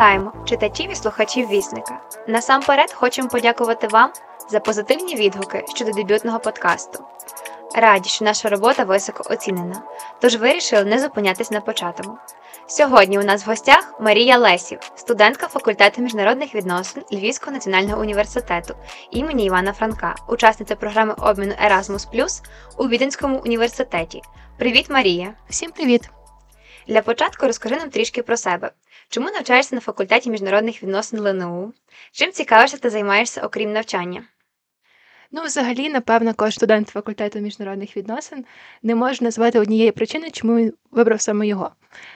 Вітаємо читачів і слухачів вісника. Насамперед хочемо подякувати вам за позитивні відгуки щодо дебютного подкасту. Раді, що наша робота високо оцінена, тож вирішили не зупинятись на початому. Сьогодні у нас в гостях Марія Лесів, студентка факультету міжнародних відносин Львівського національного університету імені Івана Франка, учасниця програми обміну Erasmus у Віденському університеті. Привіт, Марія! Всім привіт! Для початку розкажи нам трішки про себе. Чому навчаєшся на факультеті міжнародних відносин ЛНУ? Чим цікавишся та займаєшся окрім навчання? Ну, взагалі, напевно, кожен студент факультету міжнародних відносин не може назвати однієї причини, чому він вибрав саме його.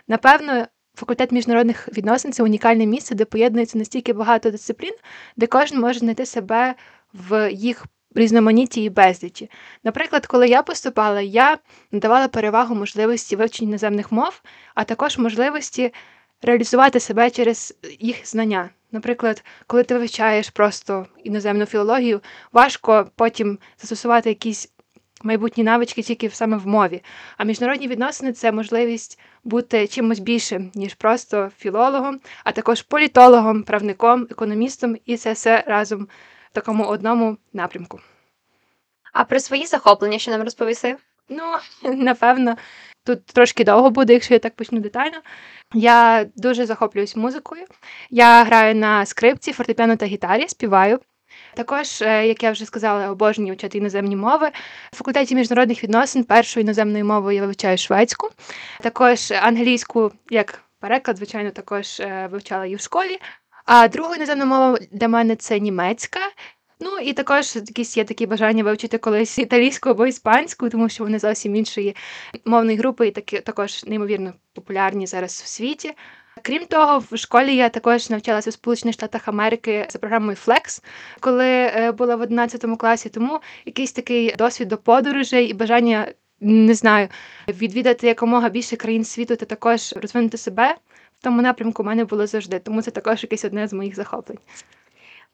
Напевно, факультет міжнародних відносин це унікальне місце, де поєднується настільки багато дисциплін, де кожен може знайти себе в їх різноманітті і безлічі. Наприклад, коли я поступала, я надавала перевагу можливості вивчення іноземних мов, а також можливості реалізувати себе через їх знання. Наприклад, коли ти вивчаєш просто іноземну філологію, важко потім застосувати якісь майбутні навички тільки саме в мові. А міжнародні відносини це можливість бути чимось більшим, ніж просто філологом, а також політологом, правником, економістом, і це все разом в такому одному напрямку. А про свої захоплення, що нам розповіси? Ну, напевно, тут трошки довго буде, якщо я так почну детально. Я дуже захоплююсь музикою. Я граю на скрипці, фортепіано та гітарі, співаю. Також, е, як я вже сказала, обожнюю вчати іноземні мови. В факультеті міжнародних відносин першою іноземною мовою я вивчаю шведську, також англійську, як переклад, звичайно, також е, вивчала її в школі. А другою іноземною мовою для мене це німецька. Ну і також якісь є такі бажання вивчити колись італійську або іспанську, тому що вони зовсім іншої мовної групи і такі також неймовірно популярні зараз в світі. Крім того, в школі я також навчалася у Сполучених Штатах Америки за програмою Flex, коли е, була в 11 класі. Тому якийсь такий досвід до подорожей і бажання не знаю відвідати якомога більше країн світу та також розвинути себе в тому напрямку у мене було завжди. Тому це також якесь одне з моїх захоплень.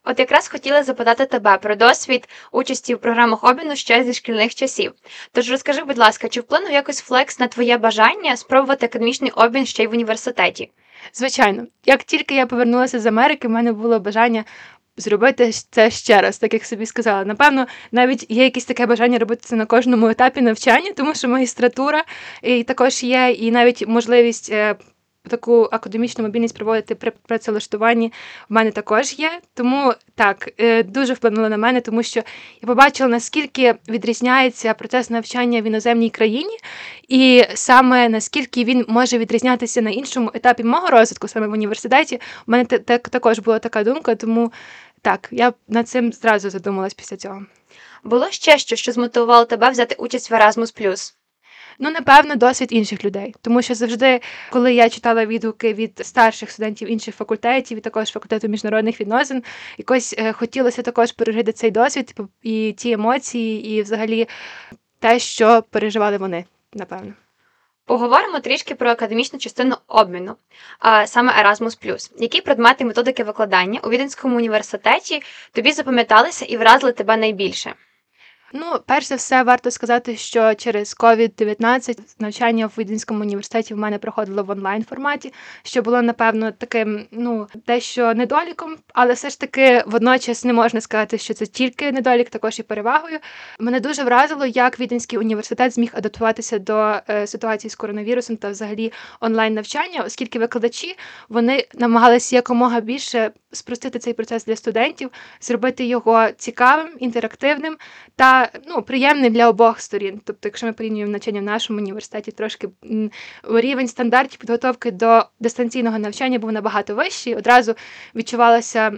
От якраз хотіла запитати тебе про досвід участі в програмах обміну ще зі шкільних часів. Тож розкажи, будь ласка, чи вплинув якось флекс на твоє бажання спробувати академічний обмін ще й в університеті? Звичайно, як тільки я повернулася з Америки, в мене було бажання. Зробити це ще раз, так як собі сказала. Напевно, навіть є якесь таке бажання робити це на кожному етапі навчання, тому що магістратура і також є і навіть можливість е, таку академічну мобільність проводити при працевлаштуванні в мене також є. Тому так, е, дуже вплинуло на мене, тому що я побачила, наскільки відрізняється процес навчання в іноземній країні, і саме наскільки він може відрізнятися на іншому етапі мого розвитку, саме в університеті. У мене так також була така думка, тому так, я над цим зразу задумалась після цього. Було ще що, що змотивувало тебе взяти участь в Erasmus+. Ну, напевно, досвід інших людей. Тому що завжди, коли я читала відгуки від старших студентів інших факультетів, і також факультету міжнародних відносин, якось е, хотілося також пережити цей досвід типу, і ті емоції, і взагалі те, що переживали вони, напевно. Поговоримо трішки про академічну частину обміну, а саме Erasmus+. Які предмети методики викладання у Віденському університеті тобі запам'яталися і вразили тебе найбільше? Ну, перш за все, варто сказати, що через COVID-19 навчання в Віденському університеті в мене проходило в онлайн форматі, що було напевно таким, ну дещо недоліком, але все ж таки водночас не можна сказати, що це тільки недолік, також і перевагою. Мене дуже вразило, як Віденський університет зміг адаптуватися до е, ситуації з коронавірусом та взагалі онлайн навчання, оскільки викладачі вони намагалися якомога більше спростити цей процес для студентів, зробити його цікавим, інтерактивним та ну, приємним для обох сторін. Тобто, якщо ми порівнюємо навчання в нашому університеті, трошки рівень стандартів підготовки до дистанційного навчання був набагато вищий. Одразу відчувалося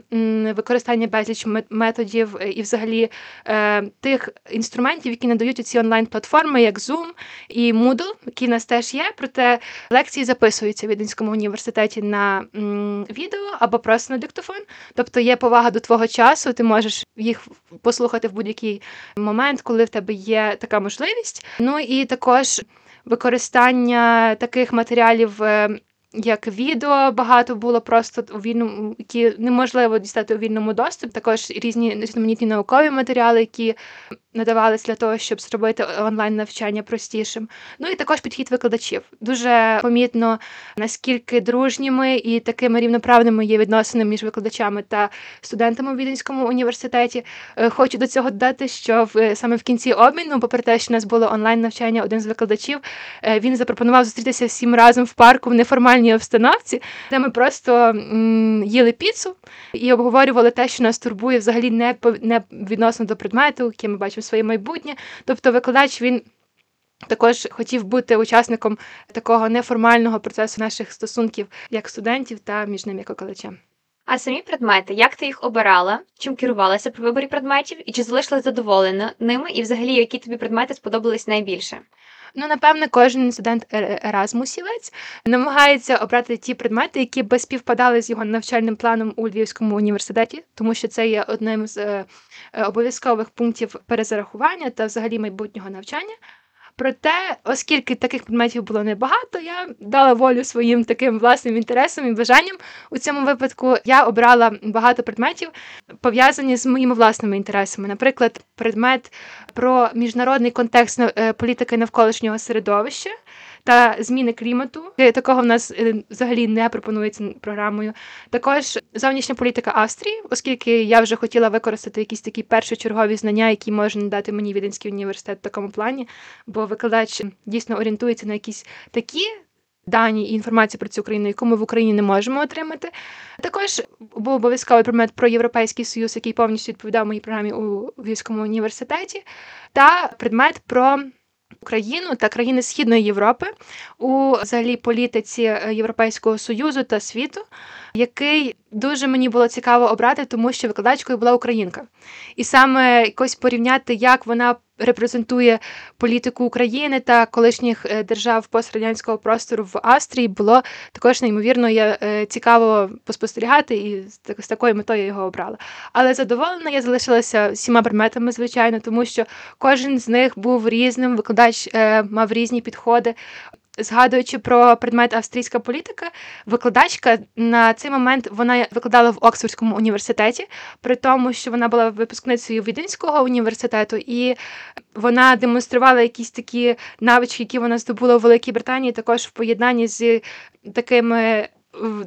використання безліч методів е, і, взагалі, е, тих інструментів, які надають ці онлайн-платформи, як Zoom і Moodle, які в нас теж є. Проте лекції записуються в Віденському університеті на відео або просто на диктофон. Тобто є повага до твого часу, ти можеш їх послухати в будь-який момент коли в тебе є така можливість. Ну і також використання таких матеріалів. Е, як відео багато було просто у вільному, які неможливо дістати у вільному доступі, також різні різноманітні наукові матеріали, які надавались для того, щоб зробити онлайн навчання простішим. Ну і також підхід викладачів. Дуже помітно наскільки дружніми і такими рівноправними є відносини між викладачами та студентами у Віденському університеті. Е, хочу до цього додати, що в саме в кінці обміну, попри те, що у нас було онлайн навчання, один з викладачів е, він запропонував зустрітися всім разом в парку в неформальній обстановці, де ми просто їли піцу і обговорювали те, що нас турбує взагалі не не відносно до предмету, який ми бачимо своє майбутнє. Тобто, викладач він. Також хотів бути учасником такого неформального процесу наших стосунків як студентів та між ними як викладачем. А самі предмети, як ти їх обирала? Чим керувалася при виборі предметів, і чи залишилась задоволена ними, і взагалі які тобі предмети сподобались найбільше? Ну, напевне, кожен студент Еразмусівець намагається обрати ті предмети, які би співпадали з його навчальним планом у Львівському університеті, тому що це є одним з е, е, обов'язкових пунктів перезарахування та взагалі майбутнього навчання. Проте, оскільки таких предметів було небагато, я дала волю своїм таким власним інтересам і бажанням. У цьому випадку я обрала багато предметів, пов'язані з моїми власними інтересами. Наприклад, предмет про міжнародний контекст е, політики навколишнього середовища та зміни клімату. Е, такого в нас е, взагалі не пропонується програмою. Також зовнішня політика Австрії, оскільки я вже хотіла використати якісь такі першочергові знання, які може надати мені Віденський університет в такому плані, бо викладач дійсно орієнтується на якісь такі. Дані і інформацію про цю країну, яку ми в Україні не можемо отримати. Також був обов'язковий предмет про Європейський Союз, який повністю відповідав моїй програмі у Львівському університеті, та предмет про Україну та країни Східної Європи у взагалі політиці е, Європейського союзу та світу, який дуже мені було цікаво обрати, тому що викладачкою була українка, і саме якось порівняти, як вона репрезентує політику України та колишніх е, держав пострадянського простору в Австрії, було також неймовірно я цікаво поспостерігати, і з такою метою його обрала. Але задоволена я залишилася всіма предметами, звичайно, тому що кожен з них був різним, викладач е, мав різні підходи. Згадуючи про предмет австрійська політика, викладачка на цей момент вона викладала в Оксфордському університеті, при тому, що вона була випускницею Віденського університету, і вона демонструвала якісь такі навички, які вона здобула у Великій Британії, також в поєднанні з такими.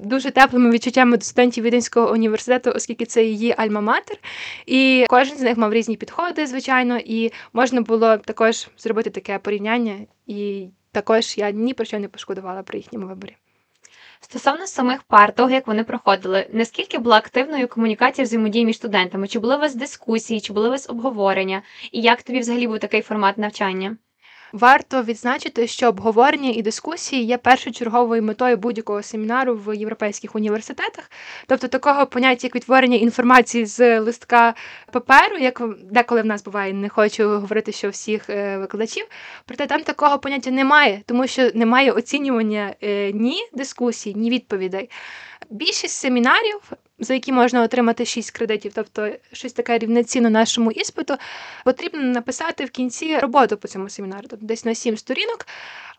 Дуже теплими відчуттями до студентів Віденського університету, оскільки це її альма-матер, і кожен з них мав різні підходи, звичайно, і можна було також зробити таке порівняння і також я ні про що не пошкодувала при їхньому виборі. Стосовно самих пар, того як вони проходили, наскільки була активною комунікація взаємодії між студентами? Чи були у вас дискусії, чи були у вас обговорення? І як тобі взагалі був такий формат навчання? Варто відзначити, що обговорення і дискусії є першочерговою метою будь-якого семінару в європейських університетах, тобто такого поняття, як відтворення інформації з листка паперу, як деколи в нас буває, не хочу говорити, що всіх е, викладачів, проте там такого поняття немає, тому що немає оцінювання е, ні дискусій, ні відповідей. Більшість семінарів за які можна отримати 6 кредитів, тобто щось таке рівноцінно нашому іспиту, потрібно написати в кінці роботу по цьому семінару, тобто десь на 7 сторінок.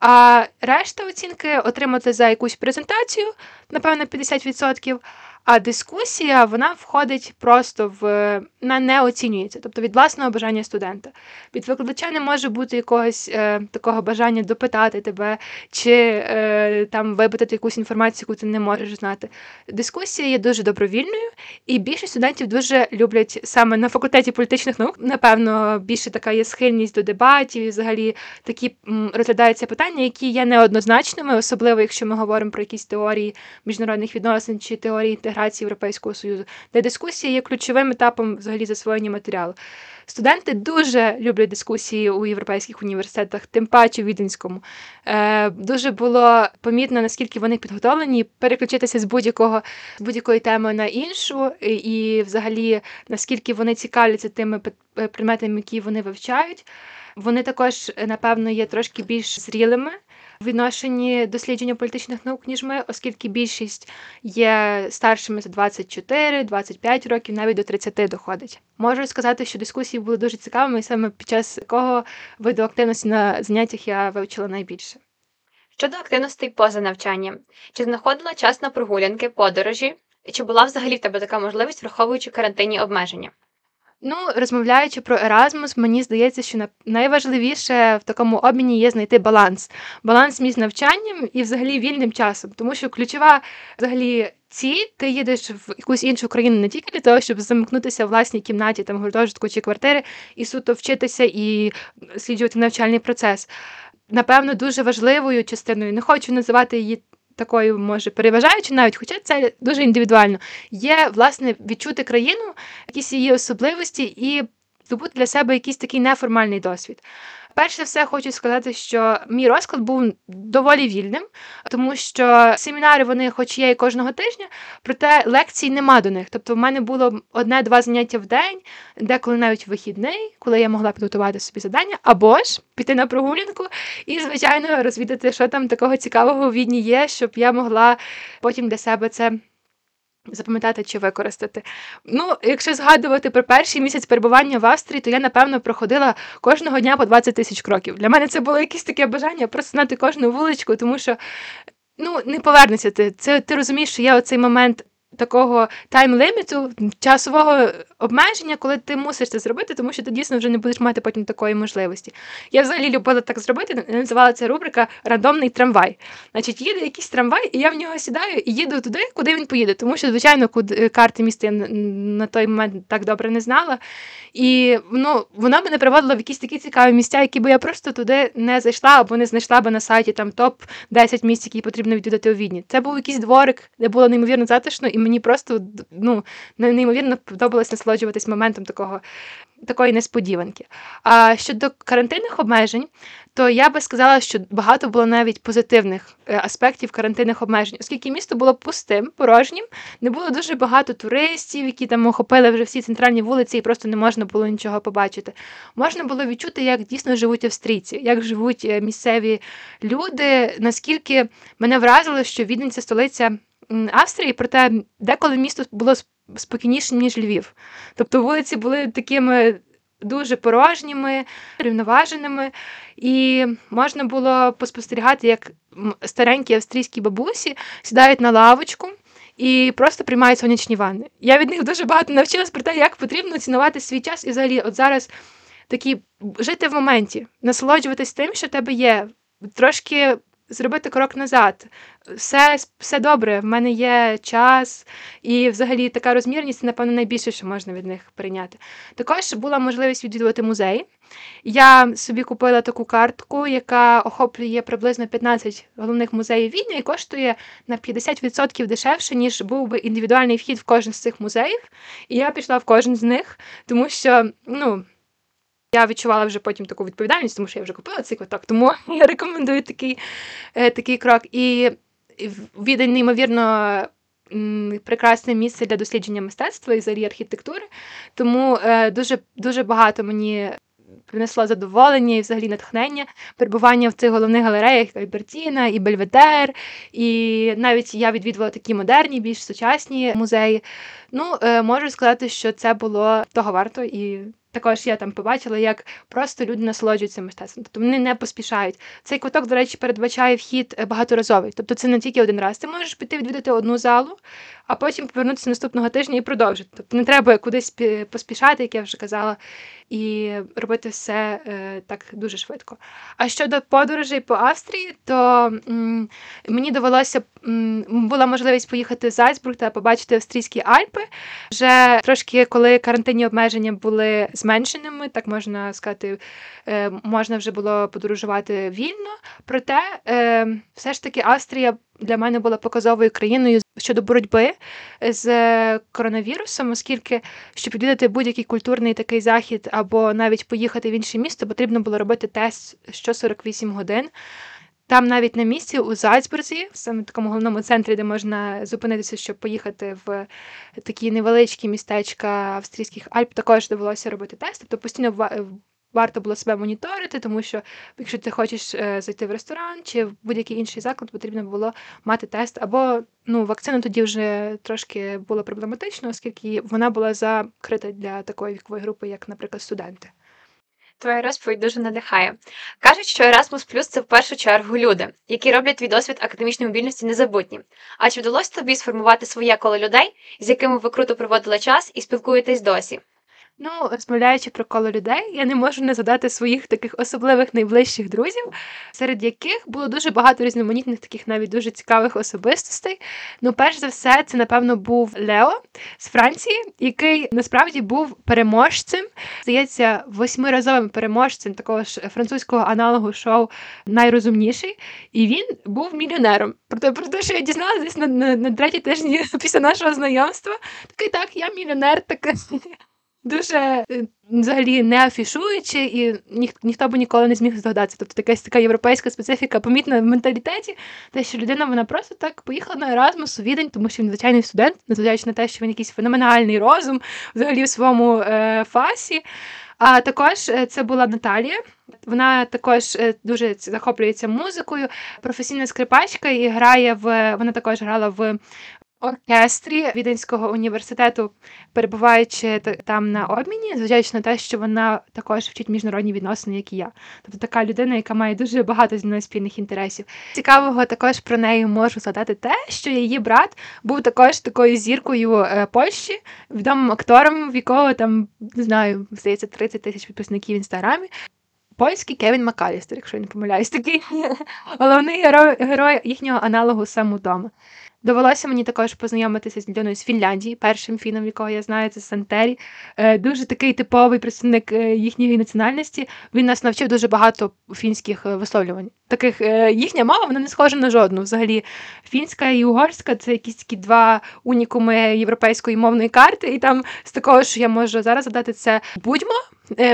А решта оцінки отримати за якусь презентацію, напевно, 50%. А дискусія вона входить просто в вона не оцінюється, тобто від власного бажання студента. Від викладача не може бути якогось е, такого бажання допитати тебе чи е, там випитати якусь інформацію, яку ти не можеш знати. Дискусія є дуже добровільною, і більшість студентів дуже люблять саме на факультеті політичних наук. Напевно, більше така є схильність до дебатів, і взагалі такі м, розглядаються питання, які є неоднозначними, особливо якщо ми говоримо про якісь теорії міжнародних відносин чи теорії інтеграції Європейського Союзу, де дискусія є ключовим етапом взагалі засвоєння матеріалу. Студенти дуже люблять дискусії у європейських університетах, тим паче в Віденському. Е, Дуже було помітно, наскільки вони підготовлені переключитися з будь-якого з будь-якої теми на іншу, і, і взагалі наскільки вони цікавляться тими предметами, які вони вивчають. Вони також, напевно, є трошки більш зрілими відношенні дослідження політичних наук, ніж ми, оскільки більшість є старшими за 24-25 років, навіть до 30 доходить. Можу сказати, що дискусії були дуже цікавими, і саме під час якого виду активності на заняттях я вивчила найбільше. Щодо активностей поза навчанням, чи знаходила час на прогулянки, подорожі, чи була взагалі в тебе така можливість, враховуючи карантинні обмеження? Ну, розмовляючи про Еразмус, мені здається, що найважливіше в такому обміні є знайти баланс. Баланс між навчанням і взагалі вільним часом. Тому що ключова взагалі ціль, ти їдеш в якусь іншу країну не тільки для того, щоб замкнутися в власній кімнаті, там гуртожитку чи квартири, і суто вчитися і сліджувати навчальний процес. Напевно, дуже важливою частиною. Не хочу називати її такою, може, переважаючи навіть, хоча це дуже індивідуально, є, власне, відчути країну, якісь її особливості і здобути для себе якийсь такий неформальний досвід. Перше все хочу сказати, що мій розклад був доволі вільним, тому що семінари вони, хоч є і кожного тижня, проте лекцій нема до них. Тобто, в мене було одне-два заняття в день, деколи навіть вихідний, коли я могла підготувати собі завдання, або ж піти на прогулянку і, звичайно, розвідати, що там такого цікавого у відні є, щоб я могла потім для себе це. Запам'ятати чи використати. Ну, якщо згадувати про перший місяць перебування в Австрії, то я, напевно, проходила кожного дня по 20 тисяч кроків. Для мене це було якесь таке бажання просто знати кожну вуличку, тому що ну, не повернешся ти. Це ти розумієш, що є оцей момент такого тайм-ліміту, часового обмеження, коли ти мусиш це зробити, тому що ти дійсно вже не будеш мати потім такої можливості. Я взагалі любила так зробити, називала це рубрика Рандомний трамвай. Значить, їде якийсь трамвай, і я в нього сідаю і їду туди, куди він поїде. Тому що, звичайно, куди карти міста я на той момент так добре не знала. І ну, вона мене приводила в якісь такі цікаві місця, які би я просто туди не зайшла або не знайшла би на сайті там топ-10 місць, які потрібно відвідати у Відні. Це був якийсь дворик, де було неймовірно затишно, і мені просто ну, неймовірно подобалось насолоджуватись моментом такого. Такої несподіванки. А щодо карантинних обмежень, то я би сказала, що багато було навіть позитивних е, аспектів карантинних обмежень, оскільки місто було пустим, порожнім, не було дуже багато туристів, які там охопили вже всі центральні вулиці, і просто не можна було нічого побачити. Можна було відчути, як дійсно живуть австрійці, як живуть е, місцеві люди. Наскільки мене вразило, що це столиця Австрії, проте деколи місто було спокійніше, ніж Львів. Тобто вулиці були такими дуже порожніми, рівноваженими, і можна було поспостерігати, як старенькі австрійські бабусі сідають на лавочку. І просто приймають сонячні ванни. Я від них дуже багато навчилась про те, як потрібно цінувати свій час і взагалі, от зараз такі жити в моменті, насолоджуватись тим, що в тебе є, трошки зробити крок назад. Все все добре, в мене є час, і взагалі така розмірність, напевно, найбільше, що можна від них прийняти. Також була можливість відвідувати музей. Я собі купила таку картку, яка охоплює приблизно 15 головних музеїв Відня і коштує на 50% дешевше, ніж був би індивідуальний вхід в кожен з цих музеїв. І я пішла в кожен з них, тому що, ну. Я відчувала вже потім таку відповідальність, тому що я вже купила цей квиток, тому я рекомендую такий е, такий крок. І відень, неймовірно, прекрасне місце для дослідження мистецтва і взагалі архітектури. Тому е, дуже, дуже багато мені. Принесло задоволення і взагалі натхнення, перебування в цих головних галереях як Альбертіна, і Бельведер, і навіть я відвідувала такі модерні, більш сучасні музеї. Ну, е, можу сказати, що це було того варто і також я там побачила, як просто люди насолоджуються мистецтвом. Тобто вони не поспішають. Цей квиток, до речі, передбачає вхід е, багаторазовий. Тобто це не тільки один раз. Ти можеш піти відвідати одну залу, а потім повернутися наступного тижня і продовжити. Тобто не треба кудись поспішати, як я вже казала, і робити все е, так дуже швидко. А щодо подорожей по Австрії, то м, мені довелося м, була можливість поїхати в Зальцбург та побачити австрійські Альпи. Вже трошки, коли карантинні обмеження були зменшеними, так можна сказати, е, можна вже було подорожувати вільно. Проте е, все ж таки Австрія для мене була показовою країною щодо боротьби з коронавірусом, оскільки щоб відвідати будь-який культурний такий захід або навіть поїхати в інше місто, потрібно було робити тест що 48 годин. Там навіть на місці у Зальцбурзі, в саме такому головному центрі, де можна зупинитися, щоб поїхати в такі невеличкі містечка австрійських Альп, також довелося робити тест. Тобто постійно варто було себе моніторити, тому що якщо ти хочеш е, зайти в ресторан чи в будь-який інший заклад, потрібно було мати тест. Або ну, вакцина тоді вже трошки було проблематично, оскільки вона була закрита для такої вікової групи, як, наприклад, студенти. Твоя розповідь дуже надихає. Кажуть, що Erasmus Plus – це в першу чергу люди, які роблять твій досвід академічної мобільності незабутнім. А чи вдалося тобі сформувати своє коло людей, з якими ви круто проводили час і спілкуєтесь досі? Ну, розмовляючи про коло людей, я не можу не згадати своїх таких особливих найближчих друзів, серед яких було дуже багато різноманітних, таких навіть дуже цікавих особистостей. Ну, перш за все, це, напевно, був Лео з Франції, який насправді був переможцем, здається, восьмиразовим переможцем такого ж французького аналогу шоу Найрозумніший. І він був мільйонером. Проте про те, що я дізналася на, на, на третій тижні після нашого знайомства, такий так, я мільйонер, таке дуже е, взагалі не афішуючи, і ніх, ніхто би ніколи не зміг здогадатися. Тобто якась така європейська специфіка помітна в менталітеті, те, що людина вона просто так поїхала на Еразмус у відень, тому що він звичайний студент, незважаючи на те, що він якийсь феноменальний розум взагалі в своєму е, фасі. А також е, це була Наталія. Вона також е, дуже захоплюється музикою, професійна скрипачка і грає в вона також грала в оркестрі Віденського університету, перебуваючи там на обміні, зважаючи на те, що вона також вчить міжнародні відносини, як і я. Тобто така людина, яка має дуже багато зі мною спільних інтересів. Цікавого також про неї можу згадати те, що її брат був також такою зіркою е, Польщі, відомим актором, в якого там не знаю, здається, 30 тисяч підписників в інстаграмі. Польський Кевін Макалістер, якщо я не помиляюсь, такий головний герой, герой їхнього аналогу сам удома. Довелося мені також познайомитися з людиною з Фінляндії, першим фіном, якого я знаю, це Сантері. Е, дуже такий типовий представник е, їхньої національності. Він нас навчив дуже багато фінських е, висловлювань. Таких їхня мова вона не схожа на жодну. Взагалі, фінська і угорська це якісь такі два унікуми європейської мовної карти. І там з такого, що я можу зараз задати, це будьмо.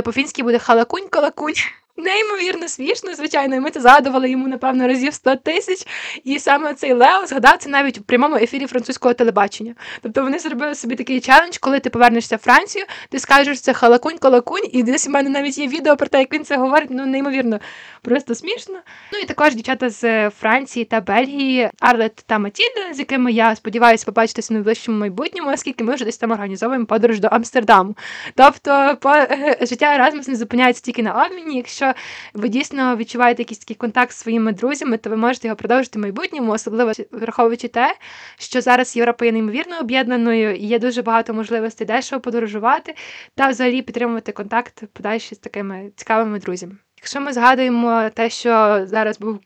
По-фінськи буде халакунь-калакунь. Неймовірно смішно, звичайно, і ми це згадували йому, напевно, разів 100 тисяч. І саме цей Лео згадав це навіть у прямому ефірі французького телебачення. Тобто вони зробили собі такий челендж, коли ти повернешся в Францію, ти скажеш це халакунь, колакунь, і десь у мене навіть є відео про те, як він це говорить. Ну, неймовірно, просто смішно. Ну і також дівчата з Франції та Бельгії, Арлет та Матільда, з якими я сподіваюся побачитися в найближчому майбутньому, оскільки ми вже десь там організовуємо подорож до Амстердаму. Тобто, по життя Еразмус не зупиняється тільки на обміні. Якщо якщо ви дійсно відчуваєте якийсь такий контакт з своїми друзями, то ви можете його продовжити в майбутньому, особливо враховуючи те, що зараз Європа є неймовірно об'єднаною і є дуже багато можливостей дешево подорожувати та взагалі підтримувати контакт подальші з такими цікавими друзями. Якщо ми згадуємо те, що зараз був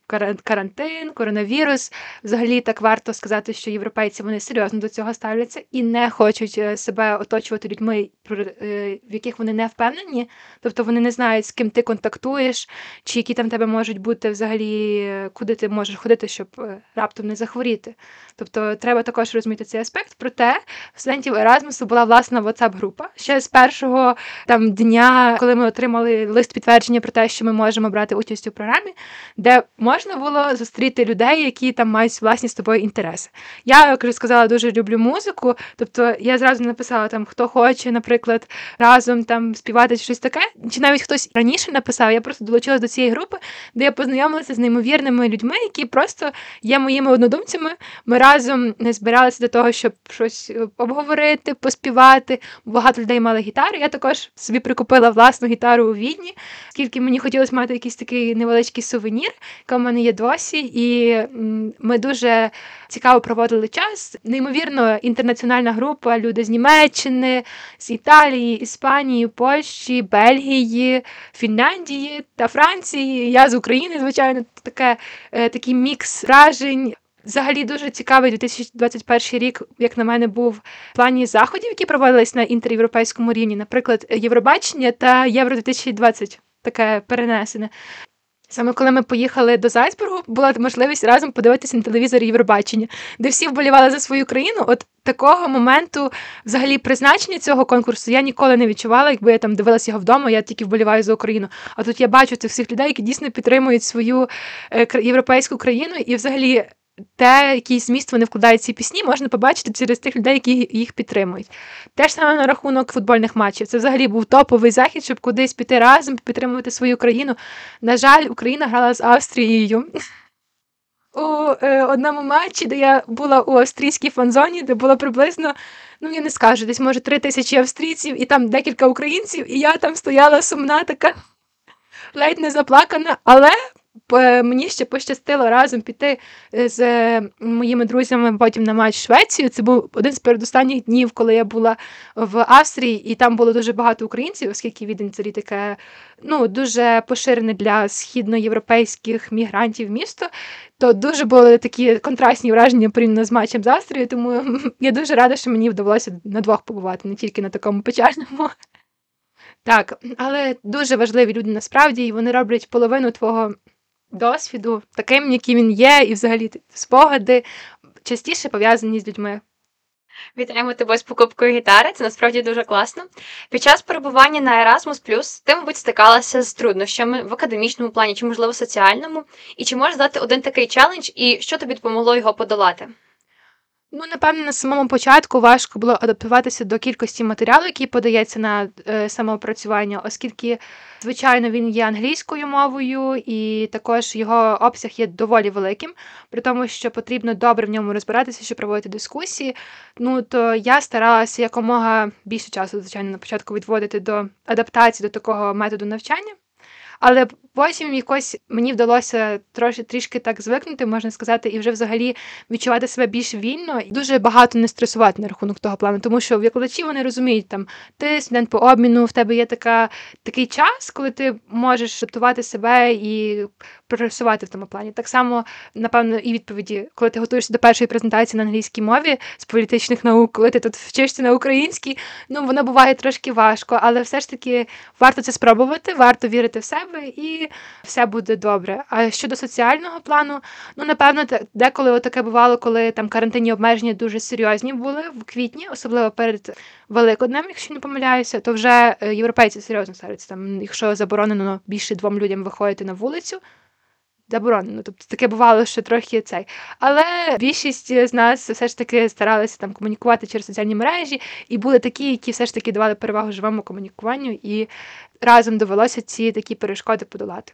карантин, коронавірус, взагалі так варто сказати, що європейці вони серйозно до цього ставляться і не хочуть е, себе оточувати людьми, е, в яких вони не впевнені, тобто вони не знають, з ким ти контактуєш, чи які там тебе можуть бути взагалі, куди ти можеш ходити, щоб е, раптом не захворіти. Тобто треба також розуміти цей аспект. Проте в студентів Еразмусу була власна whatsapp група ще з першого там дня, коли ми отримали лист підтвердження про те, що ми можемо брати участь у програмі, де можна було зустріти людей, які там мають власні з тобою інтереси. Я, як вже сказала, дуже люблю музику. Тобто я зразу написала там, хто хоче, наприклад, разом там співати щось таке, чи навіть хтось раніше написав. Я просто долучилась до цієї групи, де я познайомилася з неймовірними людьми, які просто є моїми однодумцями. Ми разом не збиралися до того, щоб щось обговорити, поспівати. Багато людей мали гітари. Я також собі прикупила власну гітару у відні, оскільки мені хотілося хотілося мати якийсь такий невеличкий сувенір, який в мене є досі, і ми дуже цікаво проводили час. Неймовірно, інтернаціональна група, люди з Німеччини, з Італії, Іспанії, Польщі, Бельгії, Фінляндії та Франції. Я з України, звичайно, таке, е, такий мікс вражень. Взагалі дуже цікавий 2021 рік, як на мене, був в плані заходів, які проводились на інтерєвропейському рівні, наприклад, Євробачення та Євро 2020 таке перенесене. Саме коли ми поїхали до Зайсбургу, була можливість разом подивитися на телевізорі Євробачення, де всі вболівали за свою країну. От такого моменту, взагалі, призначення цього конкурсу я ніколи не відчувала, якби я там дивилася його вдома, я тільки вболіваю за Україну. А тут я бачу цих всіх людей, які дійсно підтримують свою е, європейську країну, і взагалі те, який зміст вони вкладають ці пісні, можна побачити через тих людей, які їх підтримують. Те ж саме на рахунок футбольних матчів. Це взагалі був топовий захід, щоб кудись піти разом, підтримувати свою країну. На жаль, Україна грала з Австрією. У е, одному матчі, де я була у австрійській фанзоні, де було приблизно, ну я не скажу, десь може три тисячі австрійців і там декілька українців, і я там стояла сумна, така ледь не заплакана, але мені ще пощастило разом піти е, з моїми друзями потім на матч Швецію. Це був один з передостанніх днів, коли я була в Австрії, і там було дуже багато українців, оскільки Відень це таке ну, дуже поширене для східноєвропейських мігрантів місто. То дуже були такі контрастні враження порівняно з матчем з Австрією, тому я дуже рада, що мені вдалося на двох побувати, не тільки на такому печальному. Так, але дуже важливі люди насправді, і вони роблять половину твого досвіду таким, яким він є, і взагалі спогади частіше пов'язані з людьми. Вітаємо тебе з покупкою гітари, це насправді дуже класно. Під час перебування на Erasmus+, ти, мабуть, стикалася з труднощами в академічному плані чи, можливо, соціальному. І чи можеш дати один такий челендж, і що тобі допомогло його подолати? Ну, напевно, на самому початку важко було адаптуватися до кількості матеріалу, який подається на е, самоопрацювання, оскільки, звичайно, він є англійською мовою, і також його обсяг є доволі великим, при тому, що потрібно добре в ньому розбиратися, щоб проводити дискусії. Ну то я старалася якомога більше часу, звичайно, на початку відводити до адаптації до такого методу навчання. Але потім якось мені вдалося трошки трішки так звикнути, можна сказати, і вже взагалі відчувати себе більш вільно і дуже багато не стресувати на рахунок того плану, тому що викладачі вони розуміють, там ти студент по обміну, в тебе є така такий час, коли ти можеш адаптувати себе і прогресувати в тому плані. Так само, напевно, і відповіді, коли ти готуєшся до першої презентації на англійській мові з політичних наук, коли ти тут вчишся на українській, ну воно буває трошки важко, але все ж таки варто це спробувати, варто вірити в себе і все буде добре. А щодо соціального плану, ну напевно, деколи таке бувало, коли там карантинні обмеження дуже серйозні були в квітні, особливо перед Великоднем, якщо не помиляюся, то вже е, європейці серйозно ставляться там, якщо заборонено більше двом людям виходити на вулицю заборонено. Тобто таке бувало, що трохи цей. Але більшість з нас все ж таки старалися там комунікувати через соціальні мережі, і були такі, які все ж таки давали перевагу живому комунікуванню, і разом довелося ці такі перешкоди подолати.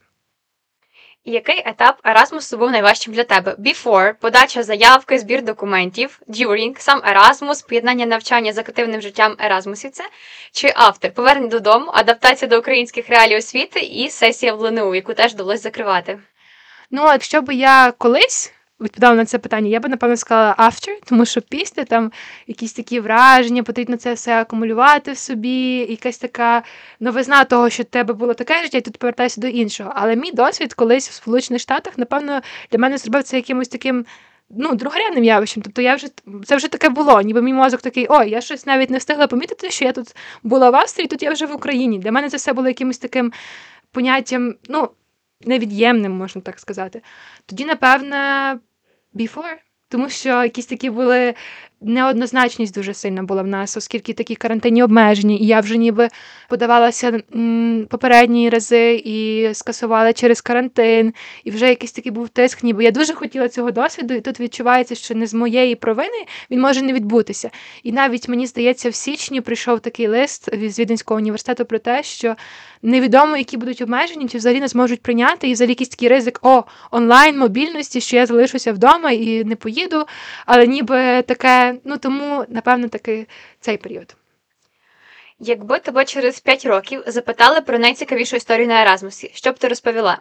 Який етап Erasmus був найважчим для тебе? Before – подача заявки, збір документів, during – сам Erasmus, поєднання навчання з активним життям Еразмусівця, чи after – повернення додому, адаптація до українських реалій освіти і сесія в ЛНУ, яку теж вдалося закривати. Ну, а якщо б я колись відповідала на це питання, я би, напевно, сказала after, тому що після там якісь такі враження, потрібно це все акумулювати в собі, якась така новизна того, що в тебе було таке життя, і тут повертайся до іншого. Але мій досвід колись в Сполучених Штатах, напевно, для мене зробив це якимось таким. Ну, другорядним явищем. Тобто я вже це вже таке було, ніби мій мозок такий, ой, я щось навіть не встигла помітити, що я тут була в Австрії, тут я вже в Україні. Для мене це все було якимось таким поняттям, ну, невід'ємним, можна так сказати. Тоді, напевне, before. Тому що якісь такі були неоднозначність дуже сильна була в нас, оскільки такі карантинні обмеження, і я вже ніби подавалася попередні рази і скасувала через карантин, і вже якийсь такий був тиск, ніби я дуже хотіла цього досвіду, і тут відчувається, що не з моєї провини він може не відбутися. І навіть мені здається, в січні прийшов такий лист з Віденського університету про те, що невідомо, які будуть обмеження, чи взагалі нас можуть прийняти, і взагалі якийсь такий ризик о онлайн мобільності, що я залишуся вдома і не поїду, але ніби таке ну тому, напевно, таки цей період. Якби тебе через 5 років запитали про найцікавішу історію на Еразмусі, що б ти розповіла?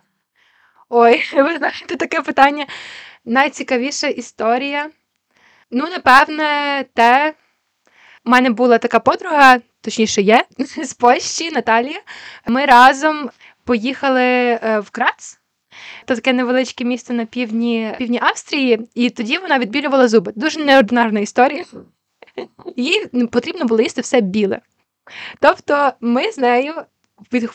Ой, ви знаєте, таке питання. Найцікавіша історія. Ну, напевне, те. У мене була така подруга, точніше, є, з Польщі, Наталія. Ми разом поїхали е, в Крац. Це таке невеличке місто на півдні півдні Австрії, і тоді вона відбілювала зуби. Дуже неординарна історія. Їй потрібно було їсти все біле. Тобто ми з нею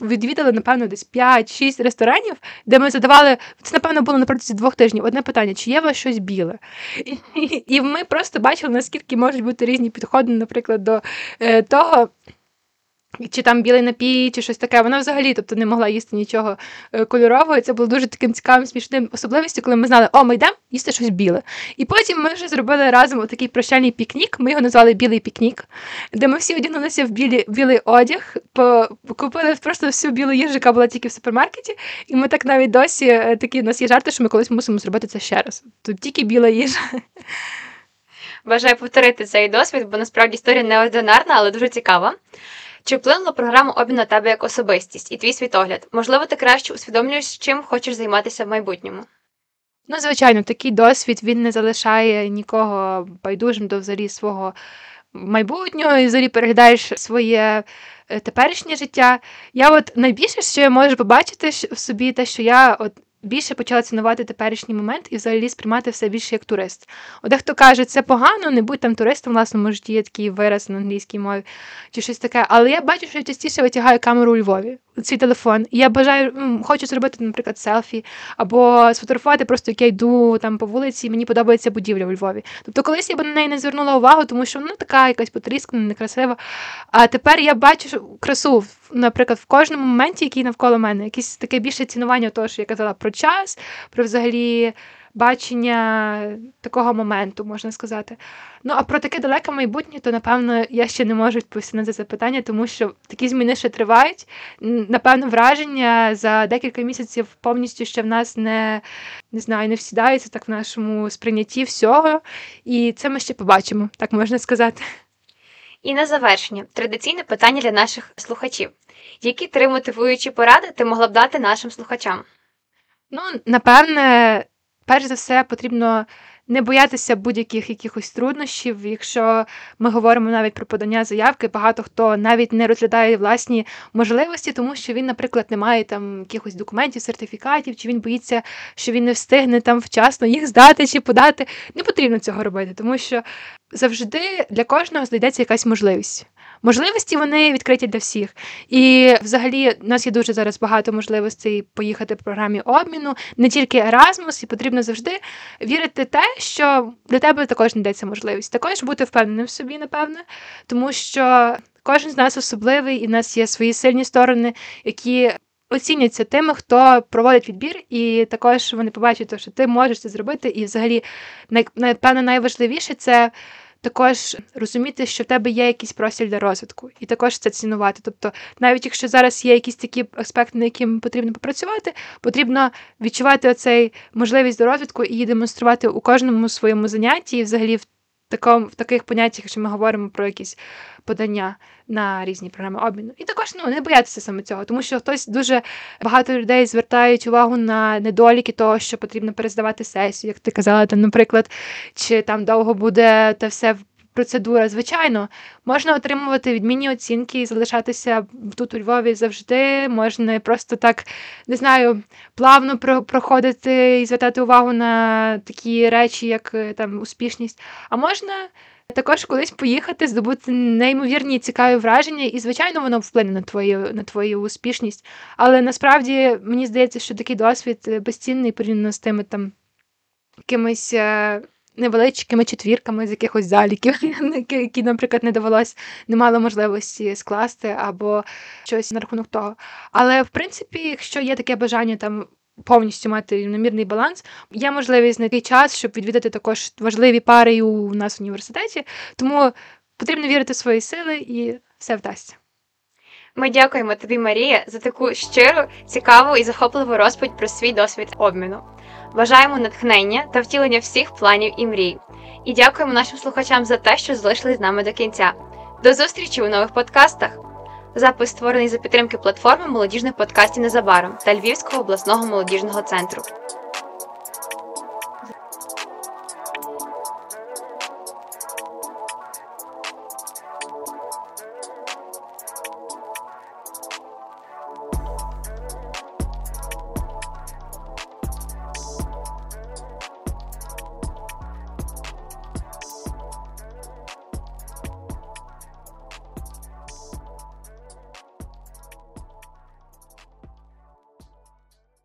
відвідали, напевно, десь 5-6 ресторанів, де ми задавали, це, напевно, було на протязі двох тижнів одне питання: чи є у вас щось біле? І, і ми просто бачили, наскільки можуть бути різні підходи, наприклад, до е, того. Чи там білий напій, чи щось таке. Вона взагалі тобто, не могла їсти нічого е, кольорового. І це було дуже таким цікавим, смішним особливістю, коли ми знали, о, ми йдемо їсти щось біле. І потім ми вже зробили разом такий прощальний пікнік. Ми його назвали Білий пікнік, де ми всі одягнулися в білі, білий одяг, купили просто всю білу їжу, яка була тільки в супермаркеті. І ми так навіть досі е, такі у нас є жарти, що ми колись мусимо зробити це ще раз. Тут тільки біла їжа. Бажаю повторити цей досвід, бо насправді історія неординарна, але дуже цікава. Чи вплинула програма обміну на тебе як особистість і твій світогляд? Можливо, ти краще усвідомлюєш, чим хочеш займатися в майбутньому? Ну, звичайно, такий досвід він не залишає нікого байдужим до взагалі свого майбутнього і взагалі переглядаєш своє е, теперішнє життя. Я от найбільше, що я можу побачити в собі, те, що я от більше почала цінувати теперішній момент і взагалі сприймати все більше як турист. От дехто каже, це погано, не будь там туристом, власне, може, є такий вираз на англійській мові чи щось таке. Але я бачу, що я частіше витягаю камеру у Львові, свій телефон. Я бажаю, хочу зробити, наприклад, селфі, або сфотографувати, просто як я йду там по вулиці, і мені подобається будівля у Львові. Тобто, колись я б на неї не звернула увагу, тому що вона така якась потріскана, некрасива. А тепер я бачу красу, наприклад, в кожному моменті, який навколо мене, якесь таке більше цінування того, що я казала про час, про взагалі бачення такого моменту, можна сказати. Ну, а про таке далеке майбутнє, то напевно я ще не можу відповісти на це запитання, тому що такі зміни ще тривають. Напевно, враження за декілька місяців повністю ще в нас не не знаю, не всідаються так в нашому сприйнятті всього. І це ми ще побачимо, так можна сказати. І на завершення традиційне питання для наших слухачів: які три мотивуючі поради ти могла б дати нашим слухачам? Ну, напевне, перш за все, потрібно не боятися будь-яких якихось труднощів. Якщо ми говоримо навіть про подання заявки, багато хто навіть не розглядає власні можливості, тому що він, наприклад, не має там якихось документів, сертифікатів, чи він боїться, що він не встигне там вчасно їх здати чи подати. Не потрібно цього робити, тому що завжди для кожного знайдеться якась можливість. Можливості вони відкриті для всіх. І взагалі у нас є дуже зараз багато можливостей поїхати в програмі обміну, не тільки Erasmus, і потрібно завжди вірити в те, що для тебе також знайдеться можливість. Також бути впевненим в собі, напевне, тому що кожен з нас особливий, і в нас є свої сильні сторони, які. Оціняться тими, хто проводить відбір, і також вони побачать, що ти можеш це зробити. І, взагалі, напевно, найважливіше це також розуміти, що в тебе є якийсь простір для розвитку, і також це цінувати. Тобто, навіть якщо зараз є якісь такі аспекти, на яким потрібно попрацювати, потрібно відчувати оцей можливість до розвитку і її демонструвати у кожному своєму занятті, і взагалі в такому в таких поняттях, якщо ми говоримо про якісь подання на різні програми обміну. І також ну не боятися саме цього, тому що хтось дуже багато людей звертають увагу на недоліки того, що потрібно перездавати сесію, як ти казала, там, наприклад, чи там довго буде те все процедура. Звичайно, можна отримувати відмінні оцінки і залишатися тут у Львові завжди. Можна просто так не знаю, плавно проходити і звертати увагу на такі речі, як е, там успішність. А можна. Також колись поїхати, здобути неймовірні цікаві враження, і, звичайно, воно вплине на твою на твою успішність. Але насправді мені здається, що такий досвід е, безцінний порівняно з тими там якимись е, невеличкими четвірками з якихось заліків, які, наприклад, не довелось, не мали можливості скласти або щось на рахунок того. Але в принципі, якщо є таке бажання там. Повністю мати рівномірний баланс, є можливість знайти час, щоб відвідати також важливі пари у нас в університеті. Тому потрібно вірити в свої сили і все вдасться. Ми дякуємо тобі, Марія, за таку щиру, цікаву і захопливу розповідь про свій досвід обміну. Бажаємо натхнення та втілення всіх планів і мрій. І дякуємо нашим слухачам за те, що залишились з нами до кінця. До зустрічі у нових подкастах. Запис створений за підтримки платформи молодіжних подкастів незабаром та Львівського обласного молодіжного центру.